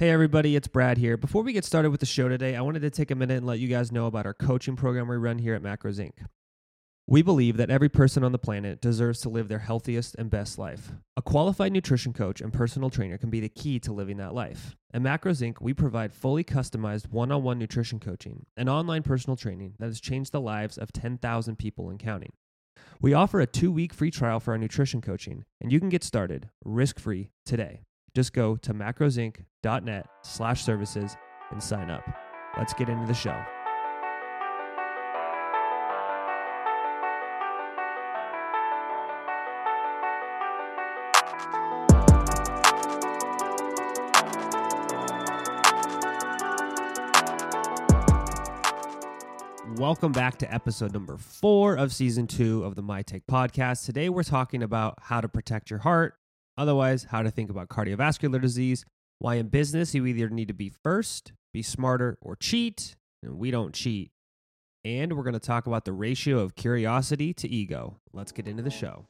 Hey, everybody, it's Brad here. Before we get started with the show today, I wanted to take a minute and let you guys know about our coaching program we run here at Macros Inc. We believe that every person on the planet deserves to live their healthiest and best life. A qualified nutrition coach and personal trainer can be the key to living that life. At Macros Inc., we provide fully customized one on one nutrition coaching and online personal training that has changed the lives of 10,000 people and counting. We offer a two week free trial for our nutrition coaching, and you can get started risk free today. Just go to macrosinc.net slash services and sign up. Let's get into the show. Welcome back to episode number four of season two of the My Take podcast. Today we're talking about how to protect your heart, otherwise, how to think about cardiovascular disease, why in business you either need to be first, be smarter, or cheat. And we don't cheat. And we're going to talk about the ratio of curiosity to ego. Let's get into the show.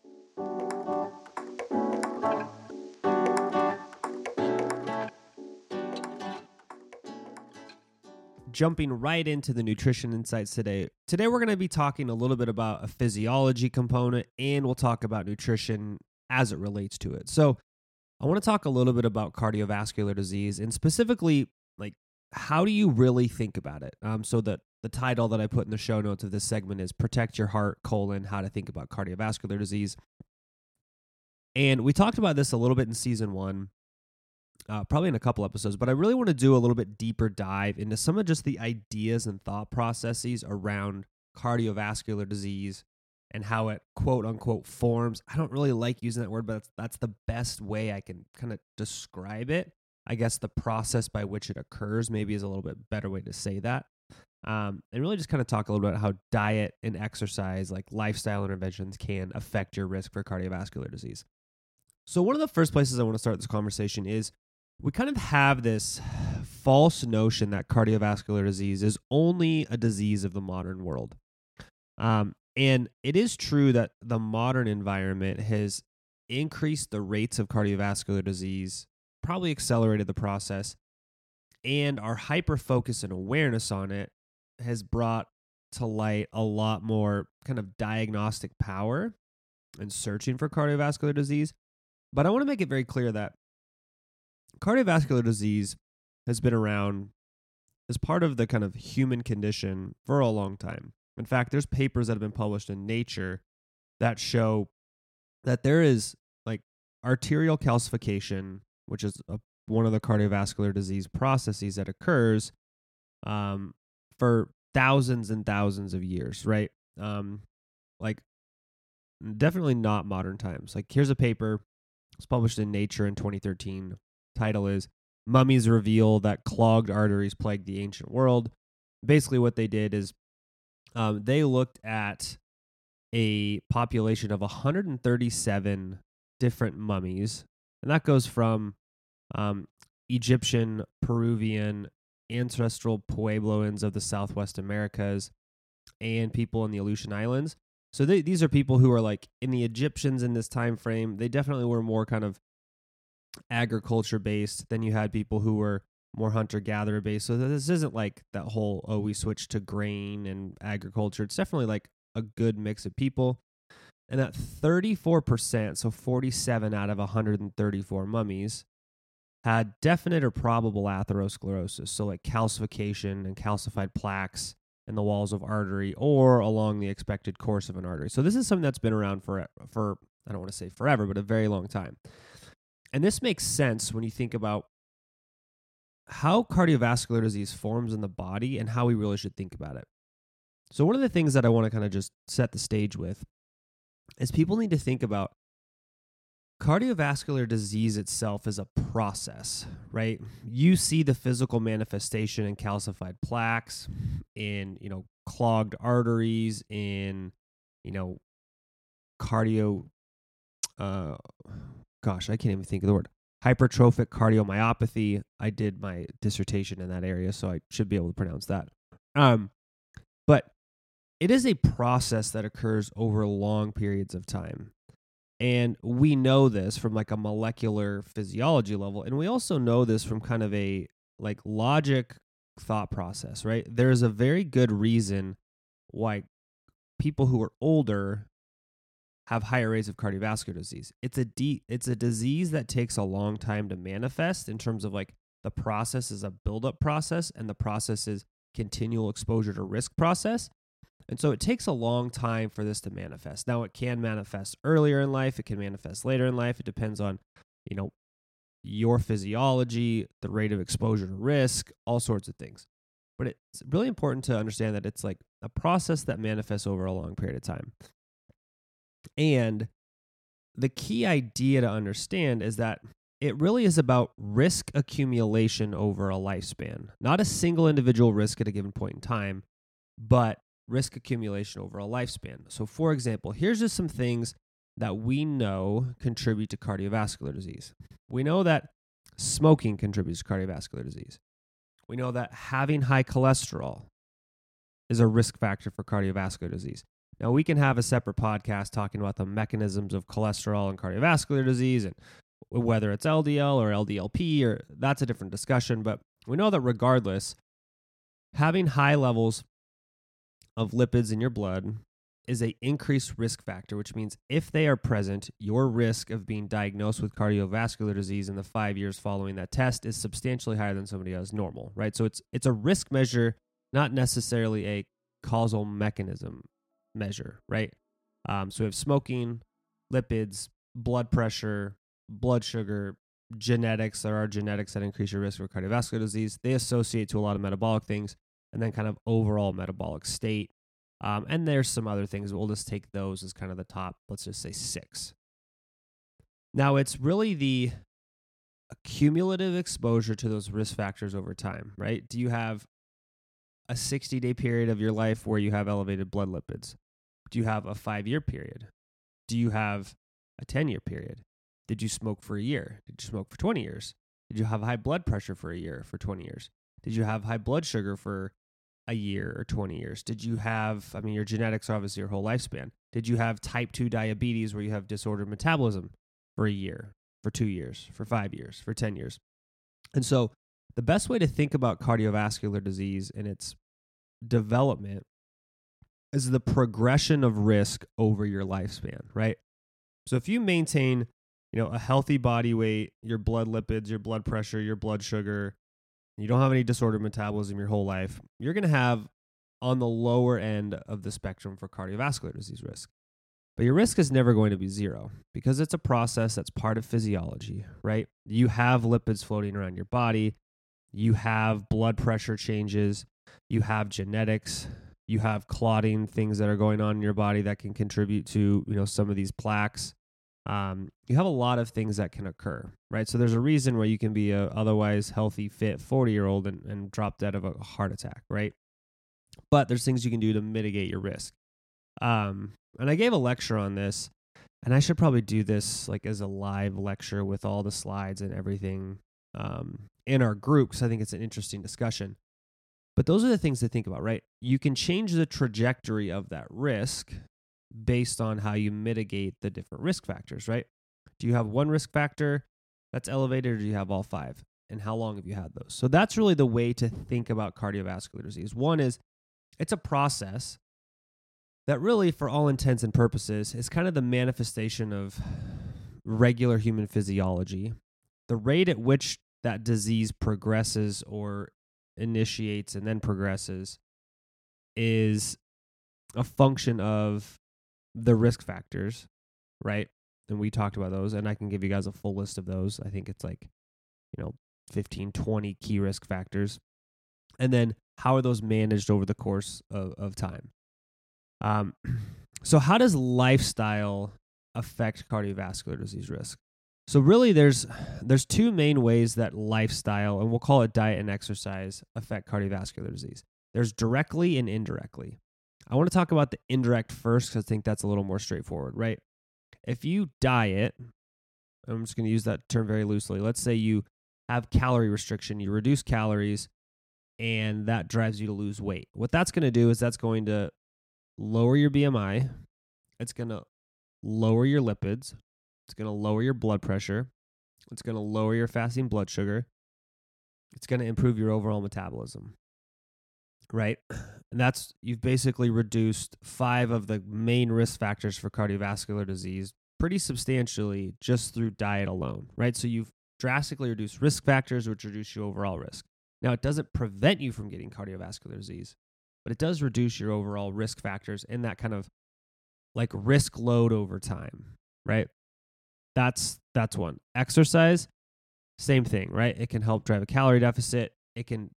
jumping right into the nutrition insights today. Today, we're going to be talking a little bit about a physiology component and we'll talk about nutrition as it relates to it. So, I want to talk a little bit about cardiovascular disease and specifically, like, how do you really think about it? Um, so, that the title that I put in the show notes of this segment is Protect Your Heart, colon, how to think about cardiovascular disease. And we talked about this a little bit in season one uh, probably in a couple episodes, but I really want to do a little bit deeper dive into some of just the ideas and thought processes around cardiovascular disease and how it quote unquote forms. I don't really like using that word, but that's, that's the best way I can kind of describe it. I guess the process by which it occurs maybe is a little bit better way to say that. Um, and really just kind of talk a little bit about how diet and exercise, like lifestyle interventions, can affect your risk for cardiovascular disease. So, one of the first places I want to start this conversation is we kind of have this false notion that cardiovascular disease is only a disease of the modern world. Um, and it is true that the modern environment has increased the rates of cardiovascular disease, probably accelerated the process, and our hyper focus and awareness on it has brought to light a lot more kind of diagnostic power and searching for cardiovascular disease. But I want to make it very clear that cardiovascular disease has been around as part of the kind of human condition for a long time. In fact, there's papers that have been published in Nature that show that there is like arterial calcification, which is a, one of the cardiovascular disease processes that occurs um, for thousands and thousands of years, right? Um, like definitely not modern times. Like here's a paper. It's published in Nature in 2013 title is Mummies Reveal That Clogged Arteries Plagued the Ancient World. Basically, what they did is um, they looked at a population of 137 different mummies, and that goes from um, Egyptian, Peruvian, ancestral Puebloans of the Southwest Americas, and people in the Aleutian Islands. So they, these are people who are like in the Egyptians in this time frame. They definitely were more kind of agriculture based. Then you had people who were more hunter gatherer based. So this isn't like that whole oh we switched to grain and agriculture. It's definitely like a good mix of people. And at 34%, so 47 out of 134 mummies had definite or probable atherosclerosis, so like calcification and calcified plaques in the walls of artery or along the expected course of an artery. So this is something that's been around for for I don't want to say forever, but a very long time. And this makes sense when you think about how cardiovascular disease forms in the body and how we really should think about it. So, one of the things that I want to kind of just set the stage with is people need to think about cardiovascular disease itself as a process, right? You see the physical manifestation in calcified plaques, in, you know, clogged arteries, in, you know, cardio uh gosh, I can't even think of the word hypertrophic cardiomyopathy. I did my dissertation in that area, so I should be able to pronounce that. Um, but it is a process that occurs over long periods of time. And we know this from like a molecular physiology level. And we also know this from kind of a like logic thought process, right? There's a very good reason why people who are older have higher rates of cardiovascular disease. It's a de- it's a disease that takes a long time to manifest in terms of like the process is a buildup process and the process is continual exposure to risk process. And so it takes a long time for this to manifest. Now it can manifest earlier in life, it can manifest later in life. It depends on, you know, your physiology, the rate of exposure to risk, all sorts of things. But it's really important to understand that it's like a process that manifests over a long period of time. And the key idea to understand is that it really is about risk accumulation over a lifespan, not a single individual risk at a given point in time, but risk accumulation over a lifespan. So, for example, here's just some things that we know contribute to cardiovascular disease. We know that smoking contributes to cardiovascular disease. We know that having high cholesterol is a risk factor for cardiovascular disease. Now, we can have a separate podcast talking about the mechanisms of cholesterol and cardiovascular disease and whether it's LDL or LDLP, or that's a different discussion. But we know that regardless, having high levels of lipids in your blood is a increased risk factor, which means if they are present, your risk of being diagnosed with cardiovascular disease in the five years following that test is substantially higher than somebody else normal, right? So it's it's a risk measure, not necessarily a causal mechanism measure, right? Um, so we have smoking, lipids, blood pressure, blood sugar, genetics. There are genetics that increase your risk for cardiovascular disease. They associate to a lot of metabolic things, and then kind of overall metabolic state. Um, and there's some other things. We'll just take those as kind of the top, let's just say six. Now, it's really the cumulative exposure to those risk factors over time, right? Do you have a 60 day period of your life where you have elevated blood lipids? Do you have a five year period? Do you have a 10 year period? Did you smoke for a year? Did you smoke for 20 years? Did you have high blood pressure for a year, for 20 years? Did you have high blood sugar for a year or 20 years? Did you have, I mean, your genetics are obviously your whole lifespan. Did you have type 2 diabetes where you have disordered metabolism for a year, for two years, for five years, for 10 years? And so the best way to think about cardiovascular disease and its development is the progression of risk over your lifespan, right? So if you maintain, you know, a healthy body weight, your blood lipids, your blood pressure, your blood sugar, you don't have any disordered metabolism your whole life, you're going to have on the lower end of the spectrum for cardiovascular disease risk. But your risk is never going to be zero because it's a process that's part of physiology, right? You have lipids floating around your body, you have blood pressure changes, you have genetics, you have clotting things that are going on in your body that can contribute to you know some of these plaques. Um, you have a lot of things that can occur right? So there's a reason why you can be a otherwise healthy fit 40 year old and, and drop dead of a heart attack right? But there's things you can do to mitigate your risk. Um, and i gave a lecture on this and i should probably do this like as a live lecture with all the slides and everything um, in our group because i think it's an interesting discussion but those are the things to think about, right? You can change the trajectory of that risk based on how you mitigate the different risk factors, right? Do you have one risk factor that's elevated or do you have all five? And how long have you had those? So that's really the way to think about cardiovascular disease. One is it's a process that really, for all intents and purposes, is kind of the manifestation of regular human physiology. The rate at which that disease progresses or initiates and then progresses is a function of the risk factors, right? And we talked about those, and I can give you guys a full list of those. I think it's like, you know, 15, 20 key risk factors. And then how are those managed over the course of, of time? Um, so, how does lifestyle affect cardiovascular disease risk? So really there's there's two main ways that lifestyle and we'll call it diet and exercise affect cardiovascular disease. There's directly and indirectly. I want to talk about the indirect first cuz I think that's a little more straightforward, right? If you diet, I'm just going to use that term very loosely. Let's say you have calorie restriction, you reduce calories and that drives you to lose weight. What that's going to do is that's going to lower your BMI. It's going to lower your lipids, It's going to lower your blood pressure. It's going to lower your fasting blood sugar. It's going to improve your overall metabolism. Right? And that's you've basically reduced five of the main risk factors for cardiovascular disease pretty substantially just through diet alone, right? So you've drastically reduced risk factors, which reduce your overall risk. Now, it doesn't prevent you from getting cardiovascular disease, but it does reduce your overall risk factors in that kind of like risk load over time, right? That's that's one. Exercise, same thing, right? It can help drive a calorie deficit. It can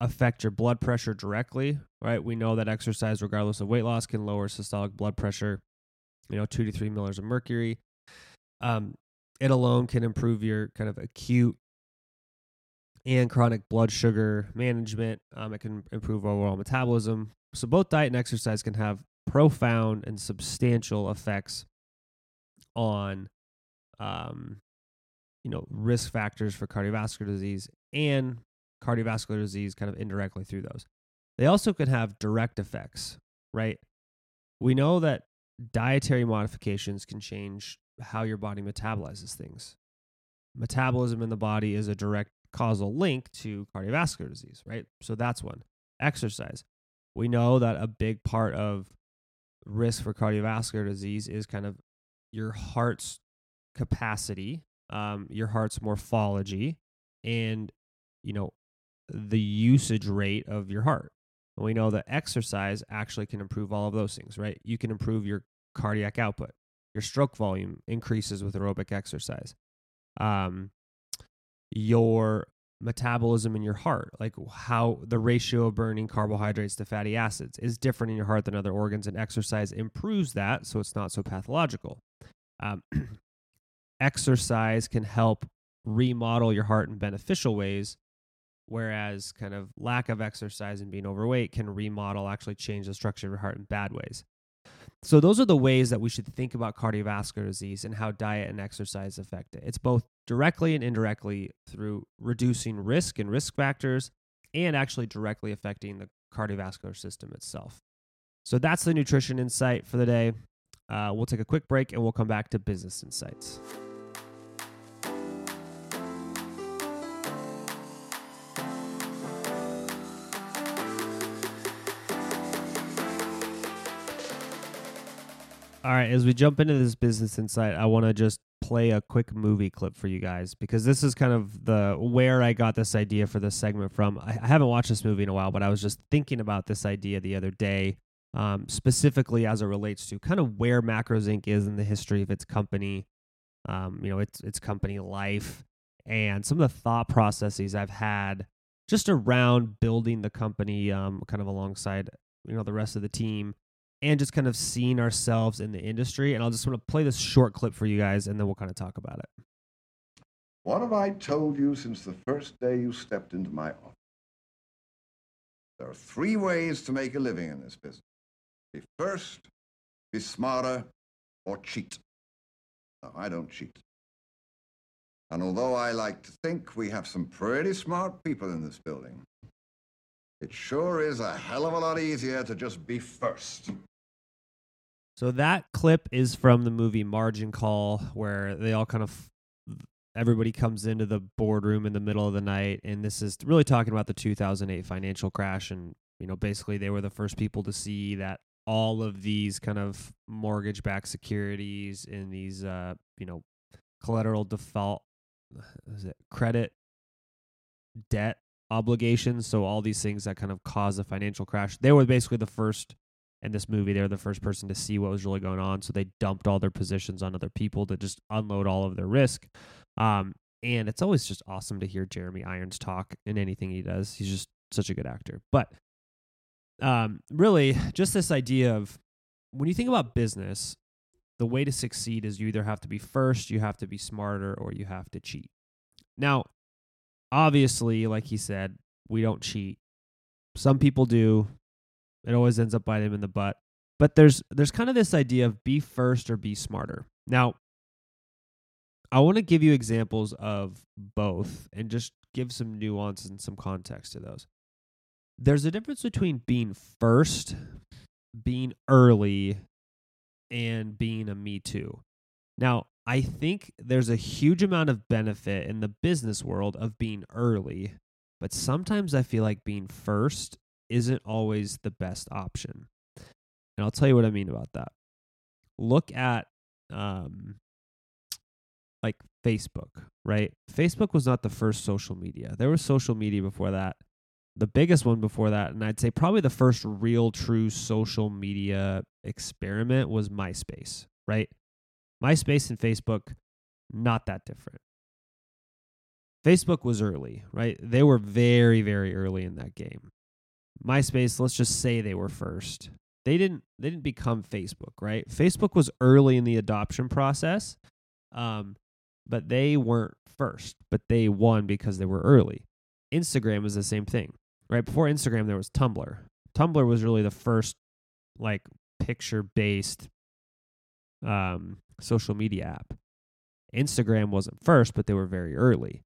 affect your blood pressure directly, right? We know that exercise, regardless of weight loss, can lower systolic blood pressure, you know, two to three milliliters of mercury. Um, it alone can improve your kind of acute and chronic blood sugar management. Um, it can improve overall metabolism. So both diet and exercise can have profound and substantial effects on, um, you know, risk factors for cardiovascular disease and cardiovascular disease kind of indirectly through those. They also can have direct effects, right? We know that dietary modifications can change how your body metabolizes things. Metabolism in the body is a direct causal link to cardiovascular disease, right? So that's one. Exercise. We know that a big part of risk for cardiovascular disease is kind of your heart's capacity, um, your heart's morphology, and you know the usage rate of your heart. And we know that exercise actually can improve all of those things, right? You can improve your cardiac output. Your stroke volume increases with aerobic exercise. Um, your metabolism in your heart, like how the ratio of burning carbohydrates to fatty acids is different in your heart than other organs, and exercise improves that, so it's not so pathological. Um, exercise can help remodel your heart in beneficial ways, whereas kind of lack of exercise and being overweight can remodel, actually change the structure of your heart in bad ways. So those are the ways that we should think about cardiovascular disease and how diet and exercise affect it. It's both directly and indirectly through reducing risk and risk factors and actually directly affecting the cardiovascular system itself. So that's the nutrition insight for the day. Uh, we'll take a quick break and we'll come back to business insights. All right, as we jump into this business insight, I want to just play a quick movie clip for you guys because this is kind of the where I got this idea for this segment from. I, I haven't watched this movie in a while, but I was just thinking about this idea the other day, um, specifically as it relates to kind of where Macros Inc. is in the history of its company, um, you know, its its company life, and some of the thought processes I've had just around building the company, um, kind of alongside you know the rest of the team and just kind of seeing ourselves in the industry. And I'll just want to play this short clip for you guys and then we'll kind of talk about it. What have I told you since the first day you stepped into my office? There are three ways to make a living in this business be first, be smarter, or cheat. No, I don't cheat. And although I like to think we have some pretty smart people in this building, it sure is a hell of a lot easier to just be first. So that clip is from the movie Margin Call, where they all kind of everybody comes into the boardroom in the middle of the night, and this is really talking about the 2008 financial crash, and you know basically they were the first people to see that all of these kind of mortgage-backed securities and these uh, you know collateral default is it credit debt obligations so all these things that kind of cause a financial crash. They were basically the first in this movie they're the first person to see what was really going on so they dumped all their positions on other people to just unload all of their risk. Um, and it's always just awesome to hear jeremy irons talk in anything he does. He's just such a good actor. But um, really just this idea of when you think about business the way to succeed is you either have to be first you have to be smarter or you have to cheat. Now obviously like he said we don't cheat. Some people do it always ends up biting him in the butt. But there's there's kind of this idea of be first or be smarter. Now, I want to give you examples of both and just give some nuance and some context to those. There's a difference between being first, being early, and being a me too. Now, I think there's a huge amount of benefit in the business world of being early, but sometimes I feel like being first isn't always the best option. And I'll tell you what I mean about that. Look at um like Facebook, right? Facebook was not the first social media. There was social media before that. The biggest one before that, and I'd say probably the first real true social media experiment was MySpace, right? MySpace and Facebook, not that different. Facebook was early, right? They were very, very early in that game. MySpace, let's just say they were first. They didn't they didn't become Facebook, right? Facebook was early in the adoption process. Um, but they weren't first, but they won because they were early. Instagram was the same thing. Right before Instagram there was Tumblr. Tumblr was really the first like picture based um social media app. Instagram wasn't first, but they were very early.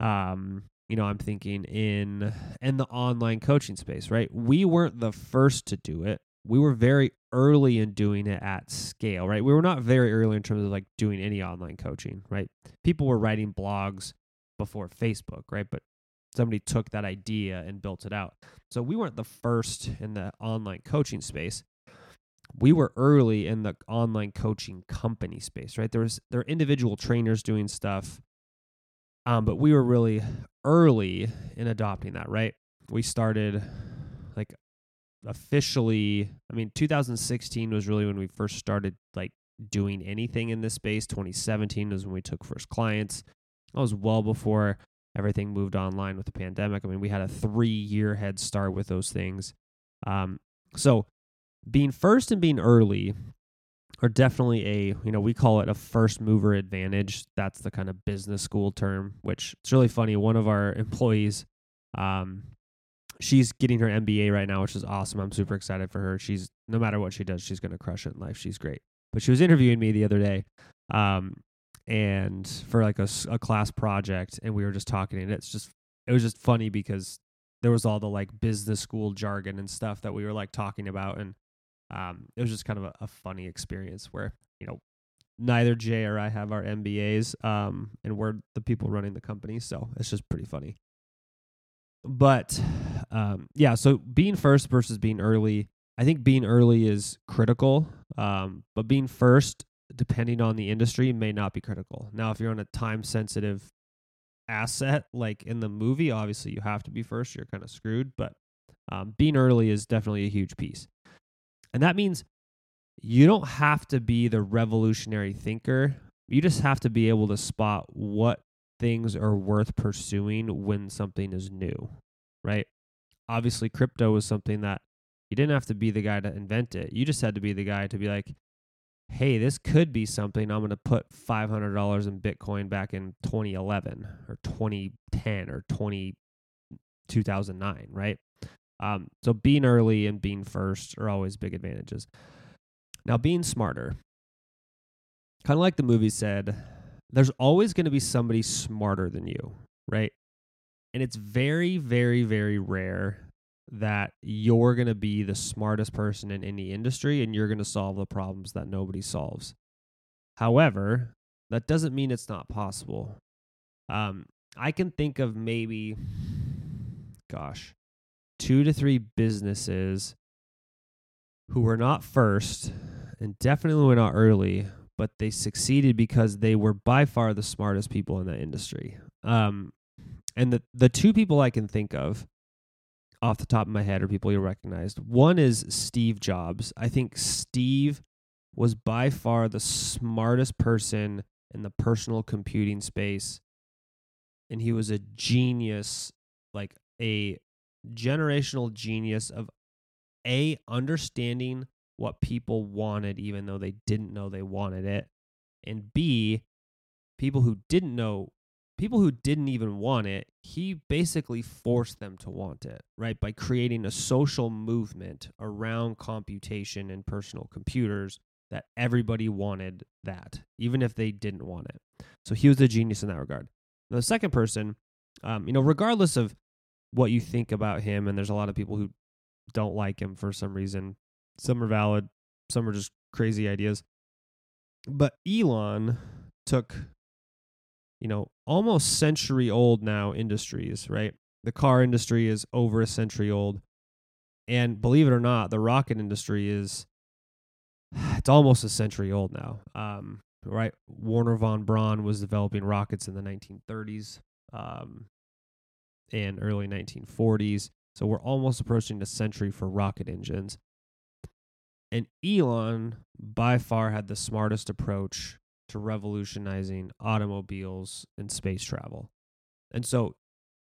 Um, you know, I'm thinking in in the online coaching space, right? We weren't the first to do it. We were very early in doing it at scale, right? We were not very early in terms of like doing any online coaching, right? People were writing blogs before Facebook, right? But somebody took that idea and built it out. So we weren't the first in the online coaching space. We were early in the online coaching company space, right? There was there were individual trainers doing stuff um, but we were really early in adopting that, right? We started like officially, I mean, 2016 was really when we first started like doing anything in this space. 2017 was when we took first clients. That was well before everything moved online with the pandemic. I mean, we had a three year head start with those things. Um, so being first and being early are definitely a you know we call it a first mover advantage. That's the kind of business school term which it's really funny. One of our employees um she's getting her mba right now which is awesome. I'm super excited for her. She's no matter what she does she's going to crush it in life. She's great. But she was interviewing me the other day um and for like a, a class project and we were just talking and it's just it was just funny because there was all the like business school jargon and stuff that we were like talking about and um, it was just kind of a, a, funny experience where you know neither Jay or I have our MBAs, um, and we're the people running the company, so it's just pretty funny. But um, yeah, so being first versus being early, I think being early is critical, um, but being first, depending on the industry, may not be critical. Now, if you're on a time sensitive asset like in the movie, obviously you have to be first. You're kind of screwed, but um, being early is definitely a huge piece. And that means you don't have to be the revolutionary thinker. You just have to be able to spot what things are worth pursuing when something is new, right? Obviously, crypto was something that you didn't have to be the guy to invent it. You just had to be the guy to be like, hey, this could be something. I'm going to put $500 in Bitcoin back in 2011 or 2010 or 20, 2009, right? Um, so being early and being first are always big advantages. Now, being smarter, kind of like the movie said, there's always going to be somebody smarter than you, right? And it's very, very, very rare that you're going to be the smartest person in any industry and you're going to solve the problems that nobody solves. However, that doesn't mean it's not possible. Um, I can think of maybe, gosh, two to three businesses who were not first and definitely were not early, but they succeeded because they were by far the smartest people in that industry. Um, and the the two people I can think of off the top of my head are people you recognized. One is Steve Jobs. I think Steve was by far the smartest person in the personal computing space and he was a genius like a generational genius of a understanding what people wanted even though they didn't know they wanted it and b people who didn't know people who didn't even want it he basically forced them to want it right? By creating a social movement around computation and personal computers that everybody wanted that even if they didn't want it. So he was a genius in that regard. Now, the second person um, you know regardless of what you think about him, and there's a lot of people who don't like him for some reason. Some are valid, some are just crazy ideas. But Elon took, you know, almost century old now industries, right? The car industry is over a century old. And believe it or not, the rocket industry is it's almost a century old now. Um, right? Wernher von Braun was developing rockets in the 1930s um, and early 1940s. So we're almost approaching the century for rocket engines. And Elon by far had the smartest approach to revolutionizing automobiles and space travel. And so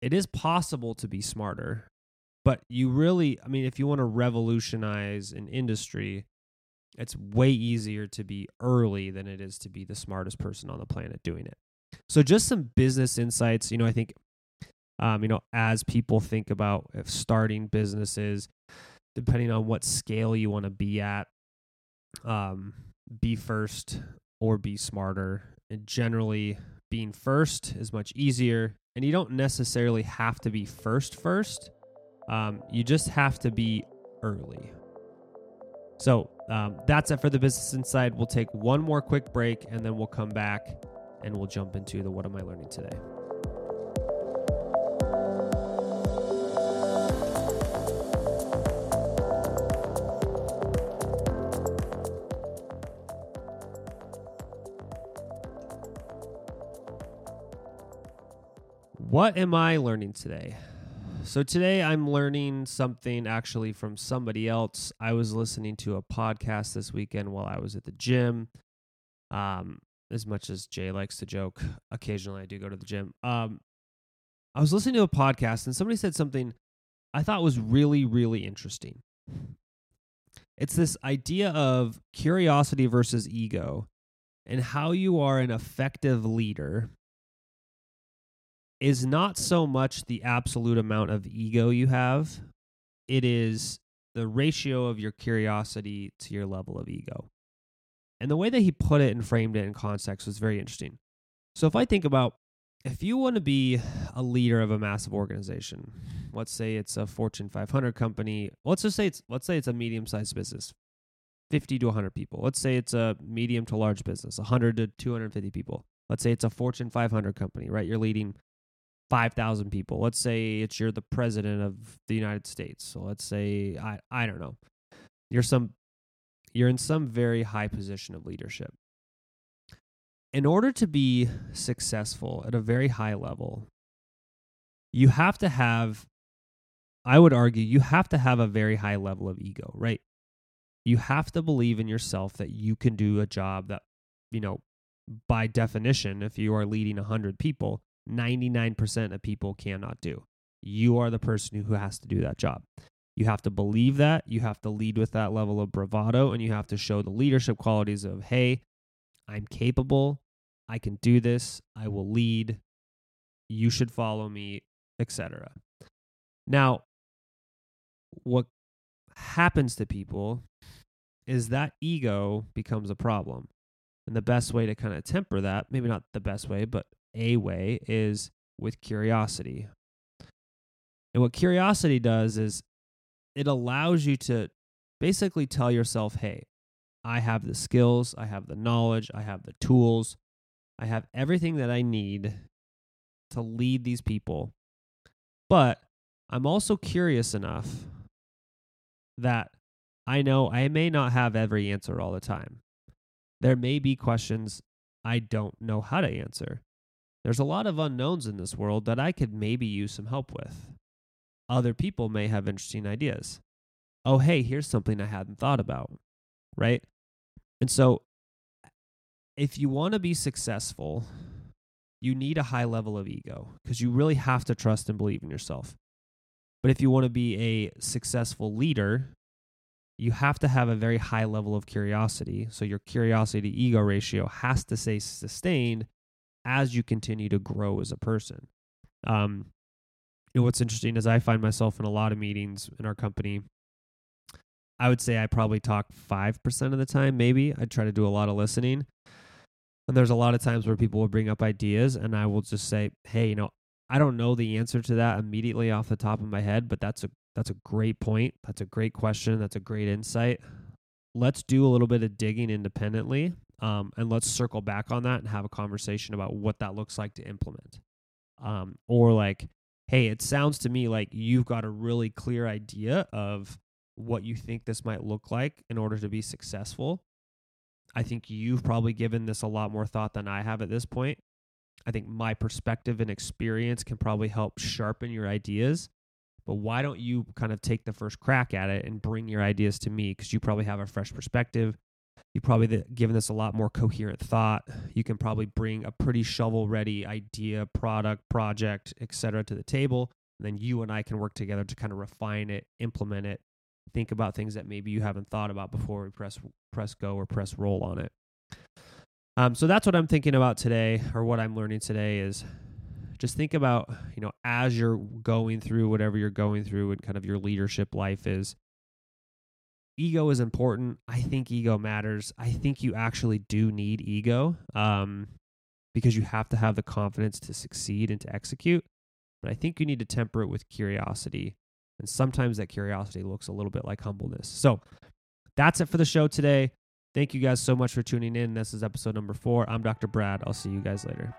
it is possible to be smarter, but you really, I mean, if you want to revolutionize an industry, it's way easier to be early than it is to be the smartest person on the planet doing it. So just some business insights, you know, I think um, you know, as people think about starting businesses, depending on what scale you want to be at, um, be first or be smarter. And generally, being first is much easier. And you don't necessarily have to be first, first. Um, you just have to be early. So um, that's it for the business inside. We'll take one more quick break and then we'll come back and we'll jump into the what am I learning today. What am I learning today? So today I'm learning something actually from somebody else. I was listening to a podcast this weekend while I was at the gym. Um, as much as Jay likes to joke, occasionally I do go to the gym. Um, I was listening to a podcast and somebody said something I thought was really, really interesting. It's this idea of curiosity versus ego and how you are an effective leader is not so much the absolute amount of ego you have, it is the ratio of your curiosity to your level of ego. And the way that he put it and framed it in context was very interesting. So if I think about if you want to be a leader of a massive organization, let's say it's a Fortune 500 company, let's just say it's let's say it's a medium-sized business, 50 to 100 people. Let's say it's a medium to large business, 100 to 250 people. Let's say it's a Fortune 500 company, right? You're leading 5,000 people. Let's say it's you're the president of the United States. So let's say I I don't know. You're some you're in some very high position of leadership. In order to be successful at a very high level, you have to have I would argue you have to have a very high level of ego, right? You have to believe in yourself that you can do a job that, you know, by definition, if you are leading 100 people, 99% of people cannot do. You are the person who has to do that job. You have to believe that. You have to lead with that level of bravado and you have to show the leadership qualities of, hey, I'm capable. I can do this. I will lead. You should follow me, etc. Now, what happens to people is that ego becomes a problem. And the best way to kind of temper that, maybe not the best way, but a way is with curiosity. And what curiosity does is it allows you to basically tell yourself, hey, I have the skills, I have the knowledge, I have the tools, I have everything that I need to lead these people. But I'm also curious enough that I know I may not have every answer all the time. There may be questions I don't know how to answer. There's a lot of unknowns in this world that I could maybe use some help with. Other people may have interesting ideas. Oh, hey, here's something I hadn't thought about, right? And so, if you want to be successful, you need a high level of ego because you really have to trust and believe in yourself. But if you want to be a successful leader, you have to have a very high level of curiosity. So your curiosity to ego ratio has to stay sustained as you continue to grow as a person. Um, know, what's interesting is I find myself in a lot of meetings in our company. I would say I probably talk 5% of the time, maybe. I try to do a lot of listening. And there's a lot of times where people will bring up ideas, and I will just say, hey, you know, I don't know the answer to that immediately off the top of my head, but that's a that's a great point. That's a great question. That's a great insight. let's do a little bit of digging independently um, and let's circle back on that and have a conversation about what that looks like to implement. Um, or like, hey, it sounds to me like you've got a really clear idea of what you think this might look like in order to be successful. I think you've probably given this a lot more thought than I have at this point. I think my perspective and experience can probably help sharpen your ideas. But why don't you kind of take the first crack at it and bring your ideas to me? Because you probably have a fresh perspective. You probably given this a lot more coherent thought. You can probably bring a pretty shovel ready idea, product, project, etc. to the table. And then you and I can work together to kind of refine it, implement it, think about things that maybe you haven't thought about before we press press go or press roll on it. Um, so that's what I'm thinking about today, or what I'm learning today is just think about, you know, as you're going through whatever you're going through and kind of your leadership life is, ego is important. I think ego matters. I think you actually do need ego um, because you have to have the confidence to succeed and to execute. But I think you need to temper it with curiosity. And sometimes that curiosity looks a little bit like humbleness. So that's it for the show today. Thank you guys so much for tuning in. This is episode number four. I'm Dr. Brad. I'll see you guys later.